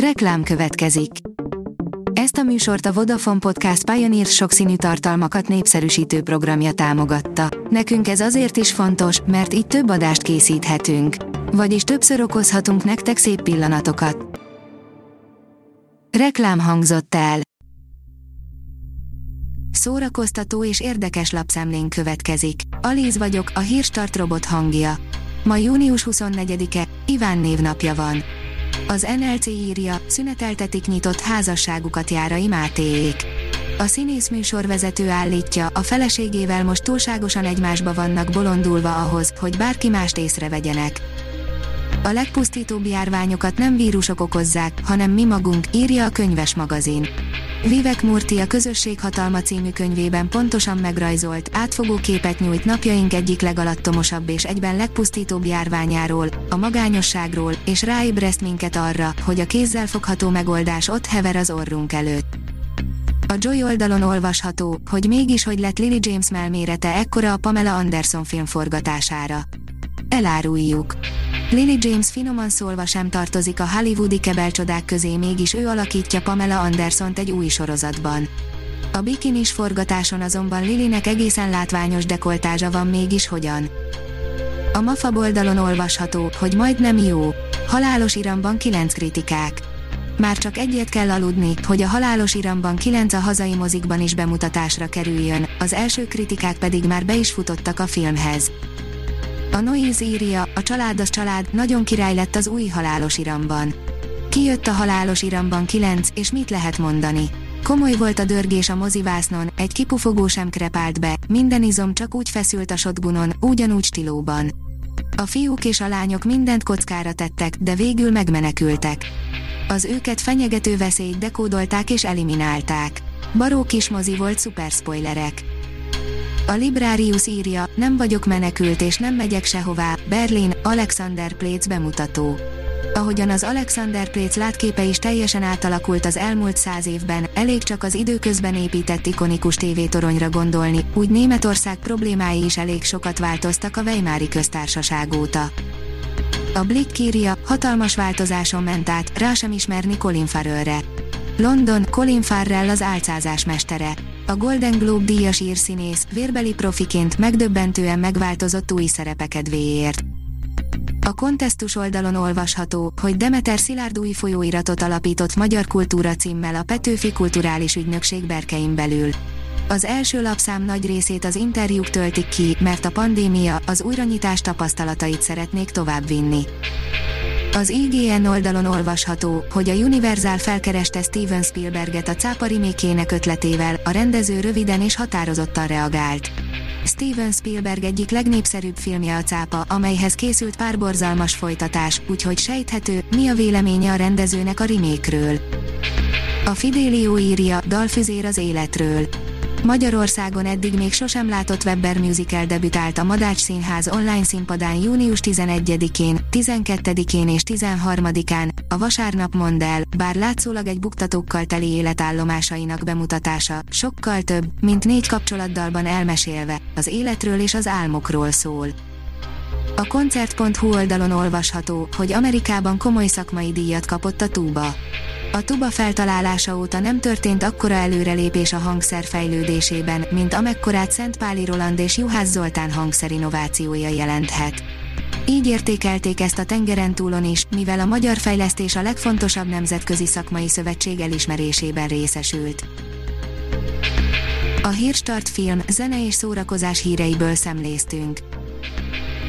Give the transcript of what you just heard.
Reklám következik. Ezt a műsort a Vodafone Podcast Pioneer sokszínű tartalmakat népszerűsítő programja támogatta. Nekünk ez azért is fontos, mert így több adást készíthetünk. Vagyis többször okozhatunk nektek szép pillanatokat. Reklám hangzott el. Szórakoztató és érdekes lapszemlén következik. Alíz vagyok, a hírstart robot hangja. Ma június 24-e, Iván névnapja van. Az NLC írja, szüneteltetik nyitott házasságukat Járai Mátéék. A színész műsorvezető állítja, a feleségével most túlságosan egymásba vannak bolondulva ahhoz, hogy bárki mást észrevegyenek. A legpusztítóbb járványokat nem vírusok okozzák, hanem mi magunk, írja a könyves magazin. Vivek Murti a Közösséghatalma című könyvében pontosan megrajzolt, átfogó képet nyújt napjaink egyik legalattomosabb és egyben legpusztítóbb járványáról, a magányosságról, és ráébreszt minket arra, hogy a kézzel fogható megoldás ott hever az orrunk előtt. A Joy oldalon olvasható, hogy mégis hogy lett Lily James melmérete ekkora a Pamela Anderson film forgatására. Eláruljuk. Lily James finoman szólva sem tartozik a hollywoodi kebelcsodák közé mégis ő alakítja Pamela Andersont egy új sorozatban. A bikinis forgatáson azonban Lilynek egészen látványos dekoltázsa van mégis hogyan. A MAFA oldalon olvasható, hogy majdnem jó. Halálos iramban 9 kritikák. Már csak egyet kell aludni, hogy a Halálos iramban 9 a hazai mozikban is bemutatásra kerüljön, az első kritikák pedig már be is futottak a filmhez. A Noise írja, a család az család, nagyon király lett az új halálos iramban. Kijött a halálos iramban 9, és mit lehet mondani? Komoly volt a dörgés a mozivásznon, egy kipufogó sem krepált be, minden izom csak úgy feszült a shotgunon, ugyanúgy stilóban. A fiúk és a lányok mindent kockára tettek, de végül megmenekültek. Az őket fenyegető veszélyt dekódolták és eliminálták. Baró kis mozi volt szuper spoilerek. A Librarius írja, nem vagyok menekült és nem megyek sehová, Berlin, Alexanderplatz bemutató. Ahogyan az Alexanderplatz látképe is teljesen átalakult az elmúlt száz évben, elég csak az időközben épített ikonikus tévétoronyra gondolni, úgy Németország problémái is elég sokat változtak a Weimári köztársaság óta. A Blick írja, hatalmas változáson ment át, rá sem ismerni Colin Farrellre. London, Colin Farrell az álcázás mestere a Golden Globe díjas írszínész, vérbeli profiként megdöbbentően megváltozott új szerepe kedvéért. A kontesztus oldalon olvasható, hogy Demeter Szilárd új folyóiratot alapított Magyar Kultúra címmel a Petőfi Kulturális Ügynökség berkein belül. Az első lapszám nagy részét az interjúk töltik ki, mert a pandémia az újranyitás tapasztalatait szeretnék továbbvinni. Az IGN oldalon olvasható, hogy a Universal felkereste Steven Spielberget a cápa remékének ötletével, a rendező röviden és határozottan reagált. Steven Spielberg egyik legnépszerűbb filmje a cápa, amelyhez készült pár borzalmas folytatás, úgyhogy sejthető, mi a véleménye a rendezőnek a remékről. A Fidelio írja, dalfüzér az életről. Magyarországon eddig még sosem látott Webber musical debütált a Madács Színház online színpadán június 11-én, 12-én és 13-án, a Vasárnap mond el, bár látszólag egy buktatókkal teli életállomásainak bemutatása, sokkal több, mint négy kapcsolatdalban elmesélve, az életről és az álmokról szól. A koncert.hu oldalon olvasható, hogy Amerikában komoly szakmai díjat kapott a Tuba. A tuba feltalálása óta nem történt akkora előrelépés a hangszer fejlődésében, mint amekkorát Szent Páli Roland és Juhász Zoltán innovációja jelenthet. Így értékelték ezt a tengeren túlon is, mivel a magyar fejlesztés a legfontosabb nemzetközi szakmai szövetség elismerésében részesült. A Hírstart film, zene és szórakozás híreiből szemléztünk.